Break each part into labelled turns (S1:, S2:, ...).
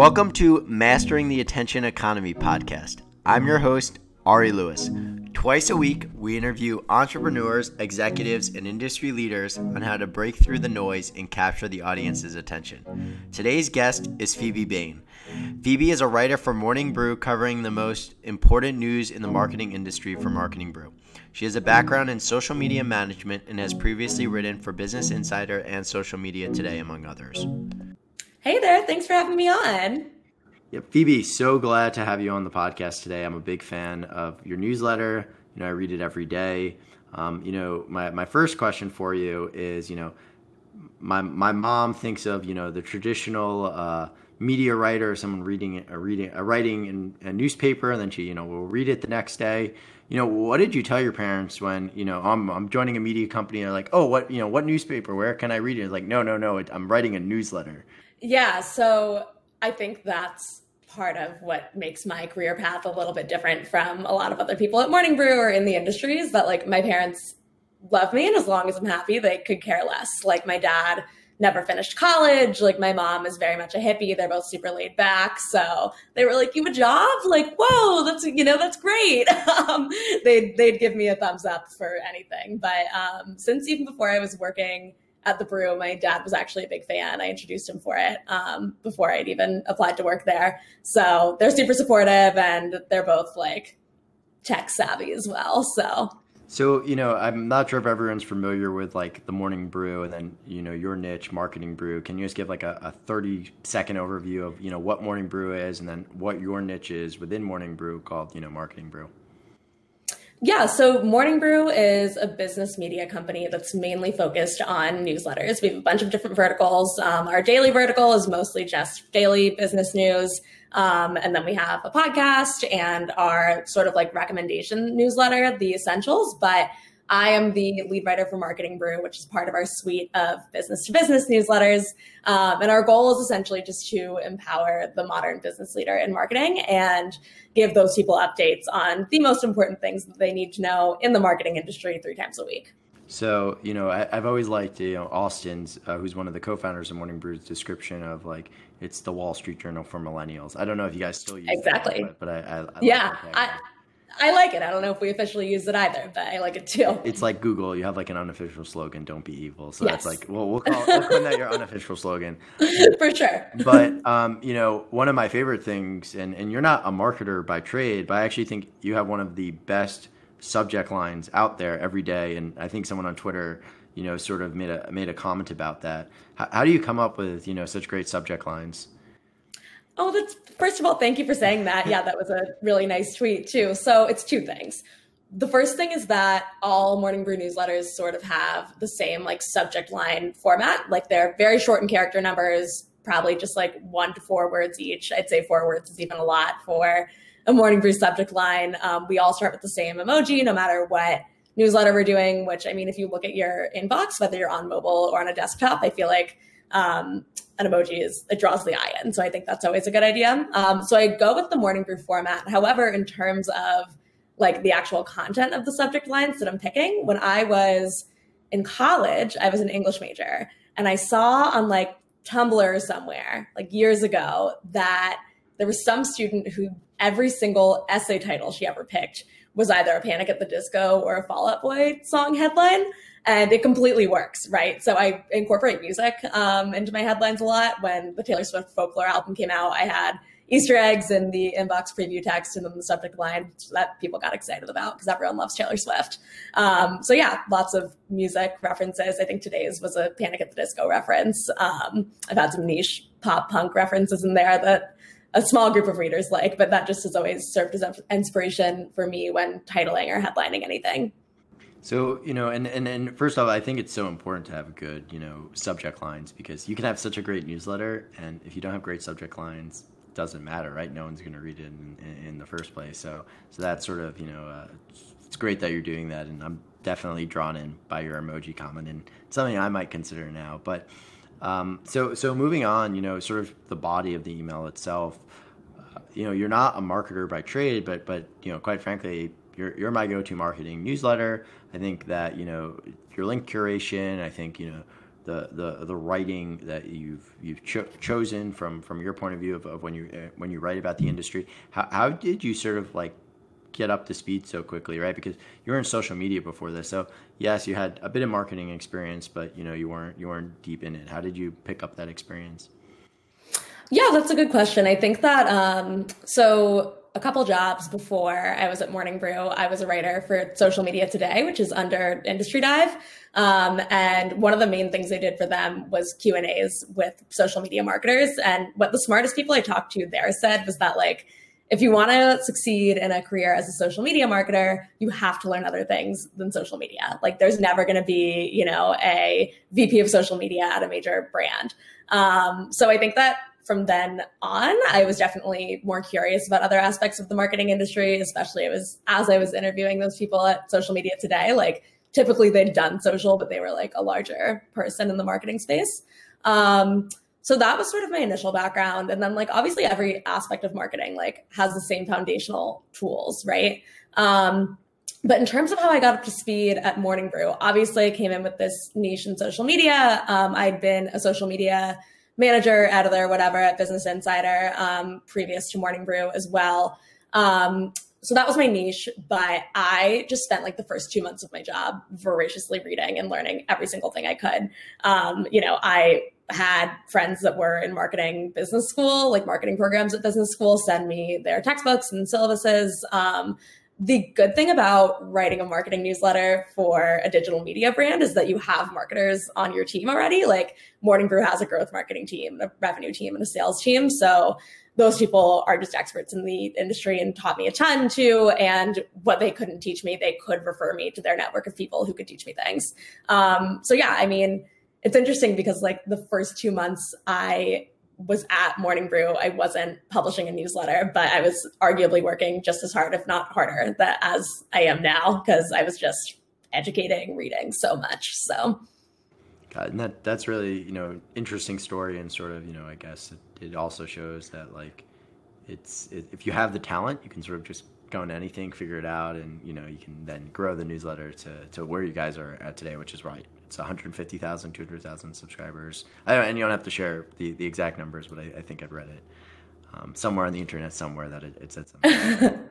S1: Welcome to Mastering the Attention Economy podcast. I'm your host, Ari Lewis. Twice a week, we interview entrepreneurs, executives, and industry leaders on how to break through the noise and capture the audience's attention. Today's guest is Phoebe Bain. Phoebe is a writer for Morning Brew covering the most important news in the marketing industry for Marketing Brew. She has a background in social media management and has previously written for Business Insider and Social Media Today, among others.
S2: Hey there, thanks for having me on.
S1: Yeah, Phoebe, so glad to have you on the podcast today. I'm a big fan of your newsletter. You know, I read it every day. Um, you know, my, my first question for you is, you know, my my mom thinks of you know the traditional uh, media writer, someone reading a reading a writing in a newspaper, and then she you know will read it the next day. You know, what did you tell your parents when you know I'm I'm joining a media company? And they're like, oh, what you know, what newspaper? Where can I read it? Like, no, no, no, I'm writing a newsletter.
S2: Yeah, so I think that's part of what makes my career path a little bit different from a lot of other people at Morning Brew or in the industries that like my parents love me and as long as I'm happy, they could care less. Like my dad never finished college. Like my mom is very much a hippie. They're both super laid back. So they were like, you have a job? Like, whoa, that's, you know, that's great. um, they'd, they'd give me a thumbs up for anything. But um, since even before I was working at the brew. My dad was actually a big fan. I introduced him for it um, before I'd even applied to work there. So they're super supportive and they're both like tech savvy as well. So.
S1: So, you know, I'm not sure if everyone's familiar with like the morning brew and then, you know, your niche marketing brew. Can you just give like a, a 30 second overview of, you know, what morning brew is and then what your niche is within morning brew called, you know, marketing brew?
S2: Yeah, so Morning Brew is a business media company that's mainly focused on newsletters. We have a bunch of different verticals. Um, our daily vertical is mostly just daily business news. Um, and then we have a podcast and our sort of like recommendation newsletter, The Essentials. But I am the lead writer for Marketing Brew, which is part of our suite of business to business newsletters. Um, and our goal is essentially just to empower the modern business leader in marketing and give those people updates on the most important things that they need to know in the marketing industry three times a week.
S1: So, you know, I, have always liked, you know, Austin's, uh, who's one of the co-founders of Morning Brew's description of like, it's the Wall Street Journal for millennials. I don't know if you guys still use
S2: exactly,
S1: that, but, but I, I, I
S2: yeah, like I like it. I don't know if we officially use it either, but I like it too.
S1: It's like Google. You have like an unofficial slogan, "Don't be evil." So yes. that's like, well, we'll call, we'll call that your unofficial slogan
S2: for sure.
S1: but um, you know, one of my favorite things, and and you're not a marketer by trade, but I actually think you have one of the best subject lines out there every day. And I think someone on Twitter, you know, sort of made a made a comment about that. How, how do you come up with you know such great subject lines?
S2: Oh, that's first of all, thank you for saying that. Yeah, that was a really nice tweet too. So it's two things. The first thing is that all Morning Brew newsletters sort of have the same like subject line format. Like they're very short in character numbers, probably just like one to four words each. I'd say four words is even a lot for a Morning Brew subject line. Um, we all start with the same emoji, no matter what newsletter we're doing. Which I mean, if you look at your inbox, whether you're on mobile or on a desktop, I feel like um, an emoji is it draws the eye in. So I think that's always a good idea. Um, so I go with the morning brew format. However, in terms of like the actual content of the subject lines that I'm picking, when I was in college, I was an English major, and I saw on like Tumblr somewhere, like years ago, that there was some student who every single essay title she ever picked was either a Panic at the Disco or a Fall Out Boy song headline and it completely works, right? So I incorporate music um, into my headlines a lot. When the Taylor Swift Folklore album came out, I had Easter eggs in the inbox preview text and then the subject line that people got excited about because everyone loves Taylor Swift. Um, so yeah, lots of music references. I think today's was a Panic at the Disco reference. Um, I've had some niche pop punk references in there that a small group of readers like, but that just has always served as inspiration for me when titling or headlining anything.
S1: So you know, and, and and first off, I think it's so important to have good you know subject lines because you can have such a great newsletter, and if you don't have great subject lines, it doesn't matter, right? No one's going to read it in, in, in, the first place. So so that's sort of you know, uh, it's great that you're doing that, and I'm definitely drawn in by your emoji comment and something I might consider now. But um, so so moving on, you know, sort of the body of the email itself. Uh, you know, you're not a marketer by trade, but but you know, quite frankly, you're, you're my go-to marketing newsletter. I think that, you know, your link curation, I think, you know, the, the the writing that you've you've cho- chosen from from your point of view of, of when you uh, when you write about the industry. How how did you sort of like get up to speed so quickly, right? Because you were in social media before this, so yes, you had a bit of marketing experience, but you know you weren't you weren't deep in it. How did you pick up that experience?
S2: Yeah, that's a good question. I think that um, so couple jobs before I was at Morning Brew. I was a writer for Social Media Today, which is under Industry Dive. Um, and one of the main things I did for them was Q and A's with social media marketers. And what the smartest people I talked to there said was that like, if you want to succeed in a career as a social media marketer, you have to learn other things than social media. Like, there's never going to be, you know, a VP of social media at a major brand. Um, so I think that from then on, I was definitely more curious about other aspects of the marketing industry, especially it was as I was interviewing those people at social media today, like typically they'd done social, but they were like a larger person in the marketing space. Um, so that was sort of my initial background. And then like obviously every aspect of marketing like has the same foundational tools, right? Um, but in terms of how I got up to speed at Morning Brew, obviously I came in with this niche in social media. Um, I'd been a social media manager, editor, whatever at Business Insider, um, previous to Morning Brew as well. Um, so that was my niche, but I just spent like the first two months of my job voraciously reading and learning every single thing I could. Um, you know, I had friends that were in marketing business school, like marketing programs at business school, send me their textbooks and syllabuses. Um, the good thing about writing a marketing newsletter for a digital media brand is that you have marketers on your team already. Like Morning Brew has a growth marketing team, a revenue team, and a sales team. So those people are just experts in the industry and taught me a ton too. And what they couldn't teach me, they could refer me to their network of people who could teach me things. Um, so yeah, I mean, it's interesting because like the first two months I was at Morning Brew, I wasn't publishing a newsletter, but I was arguably working just as hard, if not harder, that as I am now, because I was just educating, reading so much. So,
S1: God, and that that's really you know interesting story, and sort of you know I guess it, it also shows that like it's it, if you have the talent, you can sort of just go into anything, figure it out, and you know you can then grow the newsletter to to where you guys are at today, which is right it's 150,000, 200,000 subscribers. I don't, and you don't have to share the, the exact numbers, but I, I think I've read it um, somewhere on the internet somewhere that it, it said something.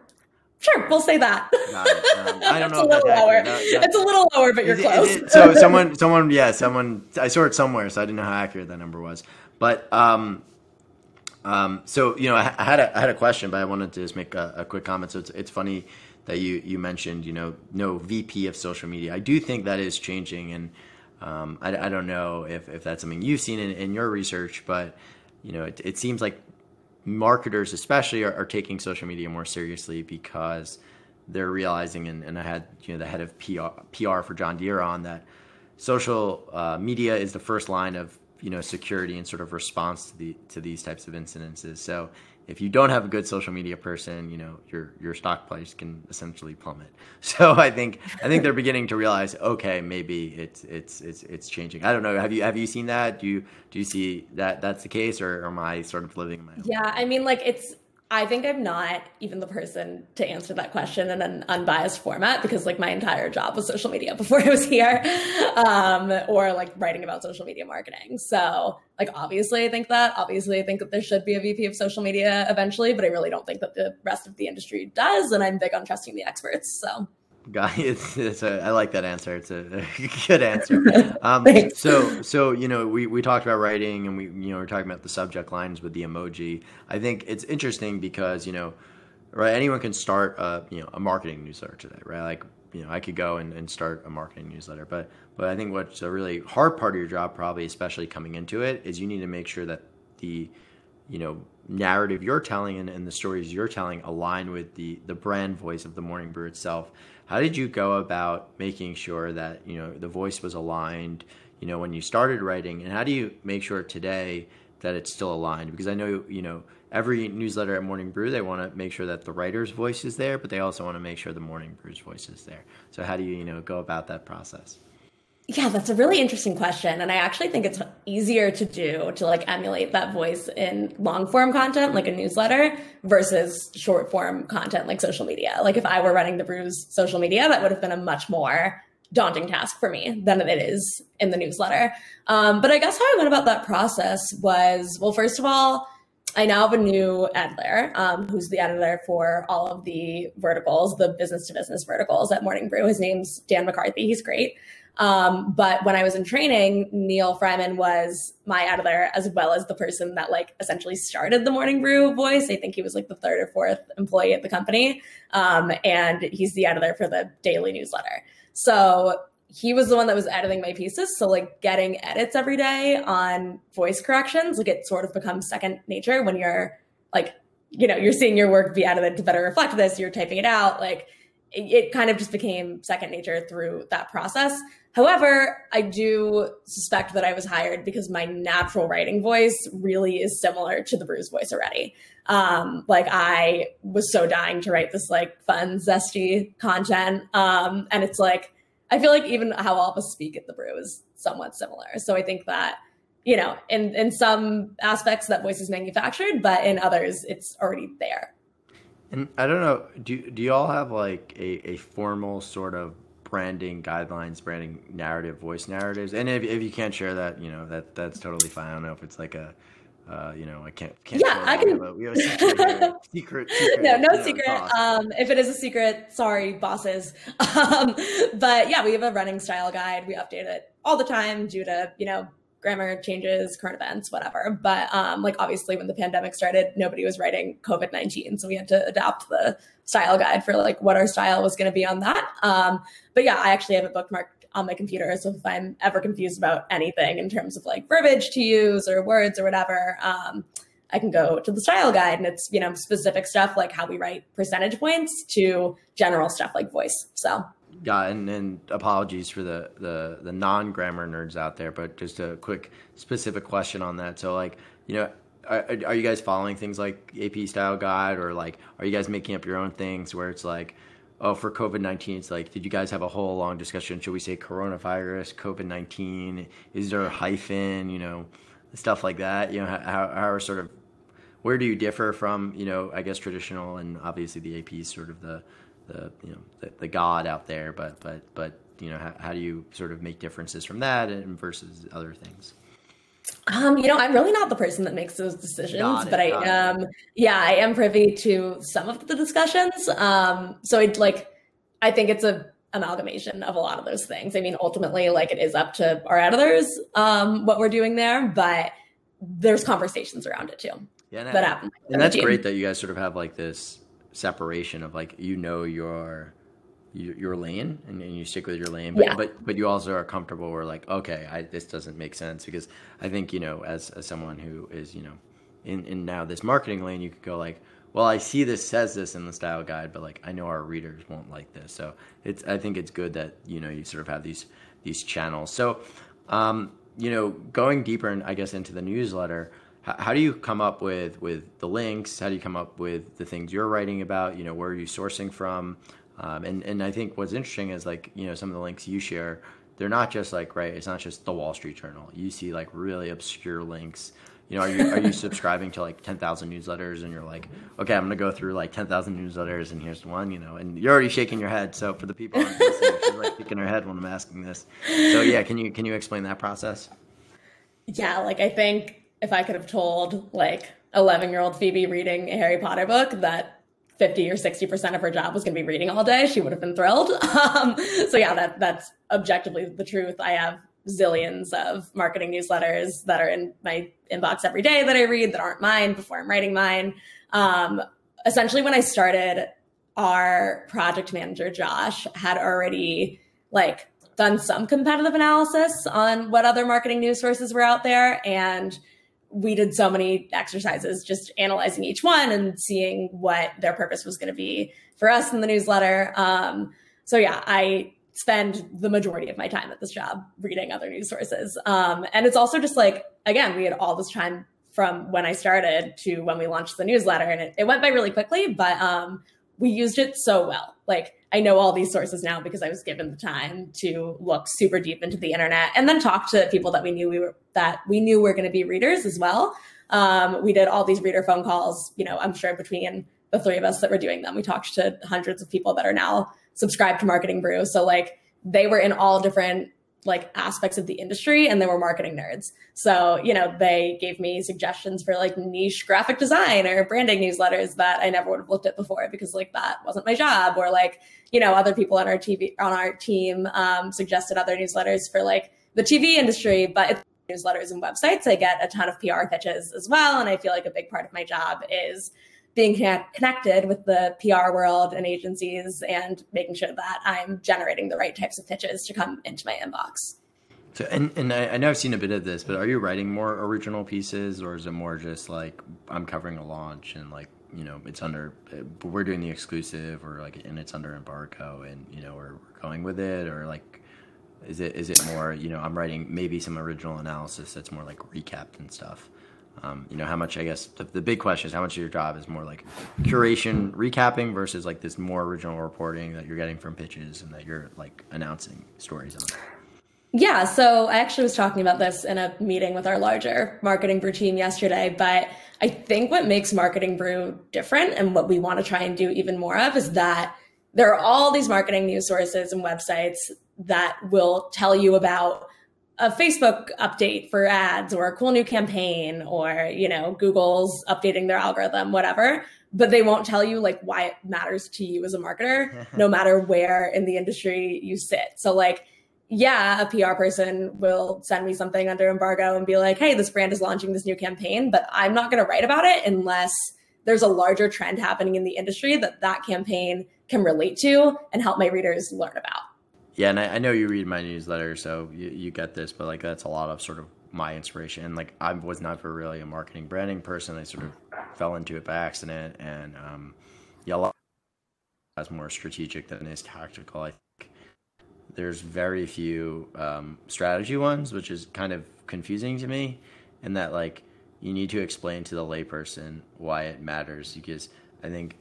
S2: Sure, we'll say that.
S1: Um, I don't know.
S2: a little lower. it's a little lower, but you're close.
S1: It, so someone, someone, yeah, someone. I saw it somewhere, so I didn't know how accurate that number was. But um, um, so you know, I, I, had a I had a question, but I wanted to just make a, a quick comment. So it's it's funny that you you mentioned, you know, no VP of social media. I do think that is changing, and um, I, I, don't know if, if that's something you've seen in, in your research, but you know, it, it seems like marketers, especially, are, are, taking social media more seriously because they're realizing, and, and I had you know the head of PR, PR for John Deere on that social uh, media is the first line of you know security and sort of response to the to these types of incidences. So if you don't have a good social media person, you know your your stock price can essentially plummet. So I think I think they're beginning to realize, okay, maybe it's it's it's it's changing. I don't know. Have you have you seen that? Do you do you see that that's the case, or, or am I sort of living in my?
S2: Yeah, I mean, like it's I think I'm not even the person to answer that question in an unbiased format because like my entire job was social media before I was here, um, or like writing about social media marketing. So like obviously I think that. Obviously I think that there should be a VP of social media eventually, but I really don't think that the rest of the industry does. And I'm big on trusting the experts. So
S1: Guy, it's, it's a, I like that answer. It's a, good answer. Um, so, so you know, we, we talked about writing, and we you know we're talking about the subject lines with the emoji. I think it's interesting because you know, right? Anyone can start a you know a marketing newsletter today, right? Like you know, I could go and, and start a marketing newsletter, but but I think what's a really hard part of your job, probably especially coming into it, is you need to make sure that the you know narrative you're telling and, and the stories you're telling align with the the brand voice of the morning brew itself how did you go about making sure that you know the voice was aligned? You know when you started writing, and how do you make sure today that it's still aligned? Because I know you know every newsletter at Morning Brew they want to make sure that the writer's voice is there, but they also want to make sure the Morning Brew's voice is there. So how do you you know go about that process?
S2: Yeah, that's a really interesting question. And I actually think it's easier to do to like emulate that voice in long form content, like a newsletter, versus short form content like social media. Like if I were running the Brews social media, that would have been a much more daunting task for me than it is in the newsletter. Um, but I guess how I went about that process was well, first of all, I now have a new editor um, who's the editor for all of the verticals, the business to business verticals at Morning Brew. His name's Dan McCarthy. He's great. Um, but when I was in training, Neal Freyman was my editor as well as the person that like essentially started the Morning Brew voice. I think he was like the third or fourth employee at the company. Um, and he's the editor for the daily newsletter. So he was the one that was editing my pieces. So like getting edits every day on voice corrections, like it sort of becomes second nature when you're like, you know, you're seeing your work be edited to better reflect this, you're typing it out. Like it, kind of just became second nature through that process. However, I do suspect that I was hired because my natural writing voice really is similar to the Brew's voice already. Um, like I was so dying to write this like fun, zesty content. Um, and it's like, I feel like even how all of us speak at the brew is somewhat similar. So I think that, you know, in, in some aspects that voice is manufactured, but in others it's already there.
S1: And I don't know, do, do you all have like a, a formal sort of branding guidelines, branding narrative, voice narratives. And if, if you can't share that, you know, that that's totally fine. I don't know if it's like a, uh, you know, I can't. can't
S2: yeah, I can. We have a secret, secret, secret No, no secret. Um, if it is a secret, sorry, bosses. Um, but yeah, we have a running style guide. We update it all the time due to you know grammar changes, current events, whatever. But um, like obviously, when the pandemic started, nobody was writing COVID nineteen, so we had to adapt the style guide for like what our style was going to be on that. Um, but yeah, I actually have it bookmarked on my computer, so if I'm ever confused about anything in terms of like verbiage to use or words or whatever. Um, I can go to the style guide and it's, you know, specific stuff like how we write percentage points to general stuff like voice. So
S1: yeah, and, apologies for the, the, the non grammar nerds out there, but just a quick specific question on that. So, like, you know, are, are you guys following things like AP Style Guide, or like, are you guys making up your own things where it's like, oh, for COVID nineteen, it's like, did you guys have a whole long discussion? Should we say coronavirus, COVID nineteen? Is there a hyphen? You know, stuff like that. You know, how, how are sort of where do you differ from you know I guess traditional and obviously the AP is sort of the the you know the, the god out there, but but but you know how, how do you sort of make differences from that and versus other things?
S2: Um, you know, I'm really not the person that makes those decisions, it, but I am. Yeah, I am privy to some of the discussions. Um, so it like, I think it's a amalgamation of a lot of those things. I mean, ultimately, like it is up to our editors um, what we're doing there, but there's conversations around it too.
S1: Yeah, and, that and that's great that you guys sort of have like this separation of like you know your your lane and, and you stick with your lane but, yeah. but but you also are comfortable where like okay I, this doesn't make sense because i think you know as, as someone who is you know in, in now this marketing lane you could go like well i see this says this in the style guide but like i know our readers won't like this so it's i think it's good that you know you sort of have these these channels so um you know going deeper and i guess into the newsletter how do you come up with with the links? How do you come up with the things you're writing about? You know, where are you sourcing from? Um, and and I think what's interesting is like you know some of the links you share, they're not just like right. It's not just the Wall Street Journal. You see like really obscure links. You know, are you are you subscribing to like ten thousand newsletters and you're like, okay, I'm gonna go through like ten thousand newsletters and here's one. You know, and you're already shaking your head. So for the people listening, she's like shaking her head when I'm asking this. So yeah, can you can you explain that process?
S2: Yeah, like I think if I could have told like 11 year old Phoebe reading a Harry Potter book that 50 or 60% of her job was going to be reading all day, she would have been thrilled. Um, so yeah, that that's objectively the truth. I have zillions of marketing newsletters that are in my inbox every day that I read that aren't mine before I'm writing mine. Um, essentially, when I started, our project manager, Josh, had already like done some competitive analysis on what other marketing news sources were out there. And we did so many exercises just analyzing each one and seeing what their purpose was going to be for us in the newsletter. Um, so yeah, I spend the majority of my time at this job reading other news sources. Um, and it's also just like, again, we had all this time from when I started to when we launched the newsletter and it, it went by really quickly, but um, we used it so well. Like I know all these sources now because I was given the time to look super deep into the internet and then talk to people that we knew we were that we knew were going to be readers as well. Um, we did all these reader phone calls. You know, I'm sure between the three of us that were doing them, we talked to hundreds of people that are now subscribed to Marketing Brew. So like they were in all different like aspects of the industry and they were marketing nerds. So, you know, they gave me suggestions for like niche graphic design or branding newsletters that I never would have looked at before because like that wasn't my job. Or like, you know, other people on our TV on our team um, suggested other newsletters for like the TV industry, but newsletters and websites. I get a ton of PR pitches as well. And I feel like a big part of my job is being connected with the PR world and agencies and making sure that I'm generating the right types of pitches to come into my inbox.
S1: So, and, and I, I know I've seen a bit of this, but are you writing more original pieces or is it more just like I'm covering a launch and like, you know, it's under, we're doing the exclusive or like, and it's under embargo and, you know, we're, we're going with it or like, is it, is it more, you know, I'm writing maybe some original analysis that's more like recapped and stuff? Um, you know, how much, I guess, the, the, big question is how much of your job is more like curation, recapping versus like this more original reporting that you're getting from pitches and that you're like announcing stories on?
S2: Yeah, so I actually was talking about this in a meeting with our larger marketing brew team yesterday, but I think what makes marketing brew different and what we want to try and do even more of is that there are all these marketing news sources and websites that will tell you about a Facebook update for ads or a cool new campaign or, you know, Google's updating their algorithm, whatever. But they won't tell you like why it matters to you as a marketer, no matter where in the industry you sit. So like, yeah, a PR person will send me something under embargo and be like, hey, this brand is launching this new campaign, but I'm not going to write about it unless there's a larger trend happening in the industry that that campaign can relate to and help my readers learn about.
S1: Yeah, and I, I, know you read my newsletter, so you, you get this, but like that's a lot of sort of my inspiration. And like I was never really a marketing branding person. I sort of fell into it by accident, and um, yeah, a lot that's more strategic than is tactical. I think there's very few um, strategy ones, which is kind of confusing to me, in that like you need to explain to the layperson why it matters because I think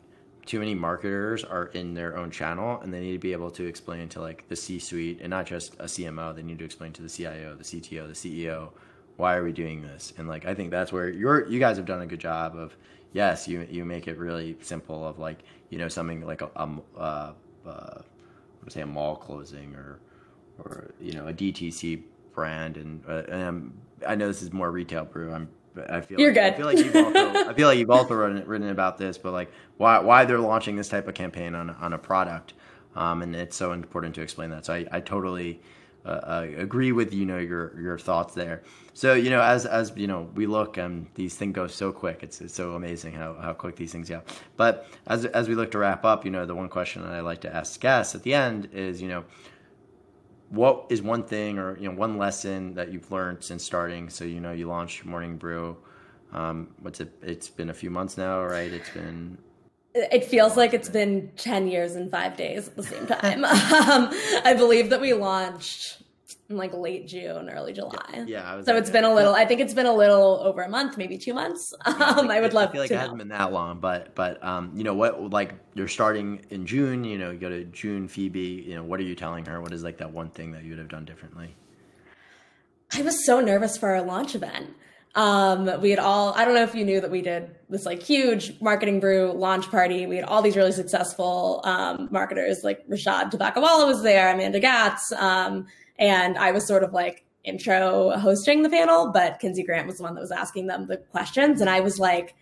S1: too many marketers are in their own channel and they need to be able to explain to like the C suite and not just a CMO. They need to explain to the CIO, the CTO, the CEO, why are we doing this? And like I think that's where you're you guys have done a good job of yes, you you make it really simple of like, you know, something like a, a uh, uh, say a mall closing or or you know, a DTC brand and, uh, and i know this is more retail brew. I'm I feel
S2: you're
S1: like,
S2: good.
S1: I feel like you've also, I feel like you've also written, written about this, but like why why they're launching this type of campaign on on a product, um, and it's so important to explain that. So I, I totally uh, uh, agree with you know your your thoughts there. So you know as as you know we look and these things go so quick. It's it's so amazing how, how quick these things go. But as as we look to wrap up, you know the one question that I like to ask guests at the end is you know what is one thing or you know one lesson that you've learned since starting? So you know you launched Morning Brew. Um, what's it? It's been a few months now, right? It's been.
S2: It feels like it's been ten years and five days at the same time. um, I believe that we launched in like late June, early July.
S1: Yeah, yeah
S2: so it's been a little. I think it's been a little over a month, maybe two months. Um, I would love.
S1: I feel like
S2: it
S1: hasn't been that long, but but um, you know what? Like you're starting in June. You know, you go to June Phoebe. You know, what are you telling her? What is like that one thing that you would have done differently?
S2: I was so nervous for our launch event. Um, we had all, I don't know if you knew that we did this like huge marketing brew launch party. We had all these really successful um, marketers like Rishad Tobaccowala was there, Amanda Goetz, um, and I was sort of like intro hosting the panel, but Kinsey Grant was the one that was asking them the questions. And I was like,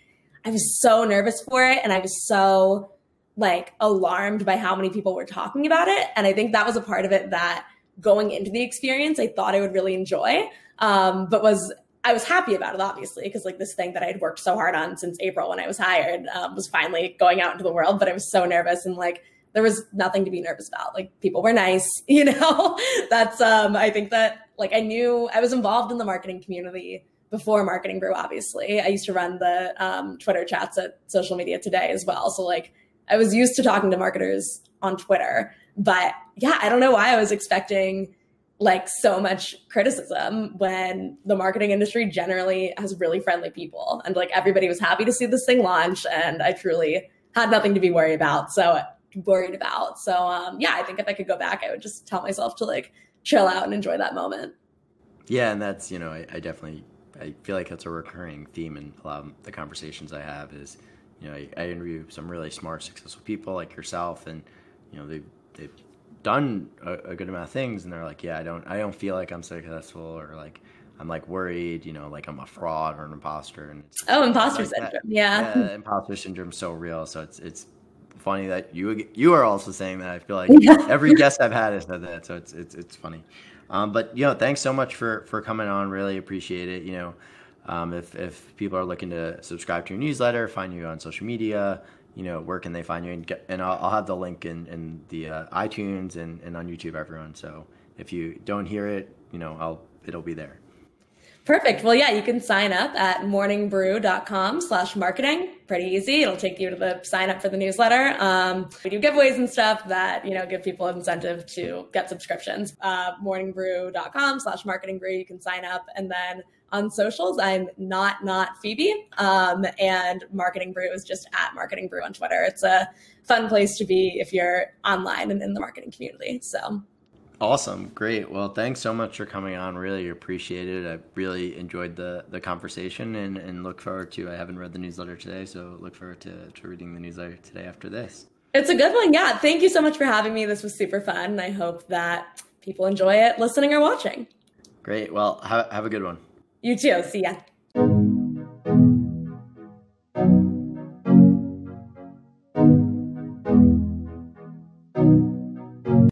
S2: I was so nervous for it. And I was so like alarmed by how many people were talking about it. And I think that was a part of it that going into the experience, I thought I would really enjoy, um, but was I was happy about it, obviously, because like this thing that I had worked so hard on since April when I was hired um, was finally going out into the world. But I was so nervous and like there was nothing to be nervous about. Like people were nice, you know. That's um I think that like I knew I was involved in the marketing community before marketing brew obviously. I used to run the um, Twitter chats at social media today as well. So like I was used to talking to marketers on Twitter, but yeah, I don't know why I was expecting like so much criticism when the marketing industry generally has really friendly people and like everybody was happy to see this thing launch and I truly had nothing to be worried about. So worried about. So um, yeah, I think if I could go back, I would just tell myself to like chill out and enjoy that moment.
S1: Yeah, and that's you know I, I definitely I feel like that's a recurring theme in a lot of the conversations I have is you know I, I interview some really smart, successful people like yourself, and you know they they done a, a, good amount of things and they're like yeah i don't i don't feel like i'm successful or like i'm like worried you know like i'm a fraud or an imposter and it's
S2: oh imposter like syndrome yeah.
S1: yeah imposter syndrome so real so it's it's funny that you you are also saying that i feel like every guest i've had has said that so it's it's it's funny um, but you know thanks so much for for coming on really appreciate it you know um, if if people are looking to subscribe to your newsletter find you on social media you know, where can they find you? And, get, and I'll, I'll, have the link in, in the uh, iTunes and, and on YouTube, everyone. So if you don't hear it, you know, I'll it'll be there.
S2: Perfect. Well, yeah, you can sign up at morningbrew.com slash marketing. Pretty easy. It'll take you to the sign up for the newsletter. Um, we do giveaways and stuff that, you know, give people incentive to get subscriptions. Uh, morningbrew.com slash marketing brew. You can sign up and then on socials. I'm not not Phoebe, um, and Marketing Brew is just at Marketing Brew on Twitter. It's a fun place to be if you're online and in the marketing community. So.
S1: Awesome. Great. Well, thanks so much for coming on. Really appreciate it. I really enjoyed the, the conversation and, and look forward to, I haven't read the newsletter today, so look forward to, to reading the newsletter today after this.
S2: It's a good one. Yeah. Thank you so much for having me. This was super fun. And I hope that people enjoy it listening or watching.
S1: Great. Well, have, have a good one.
S2: You too. See ya.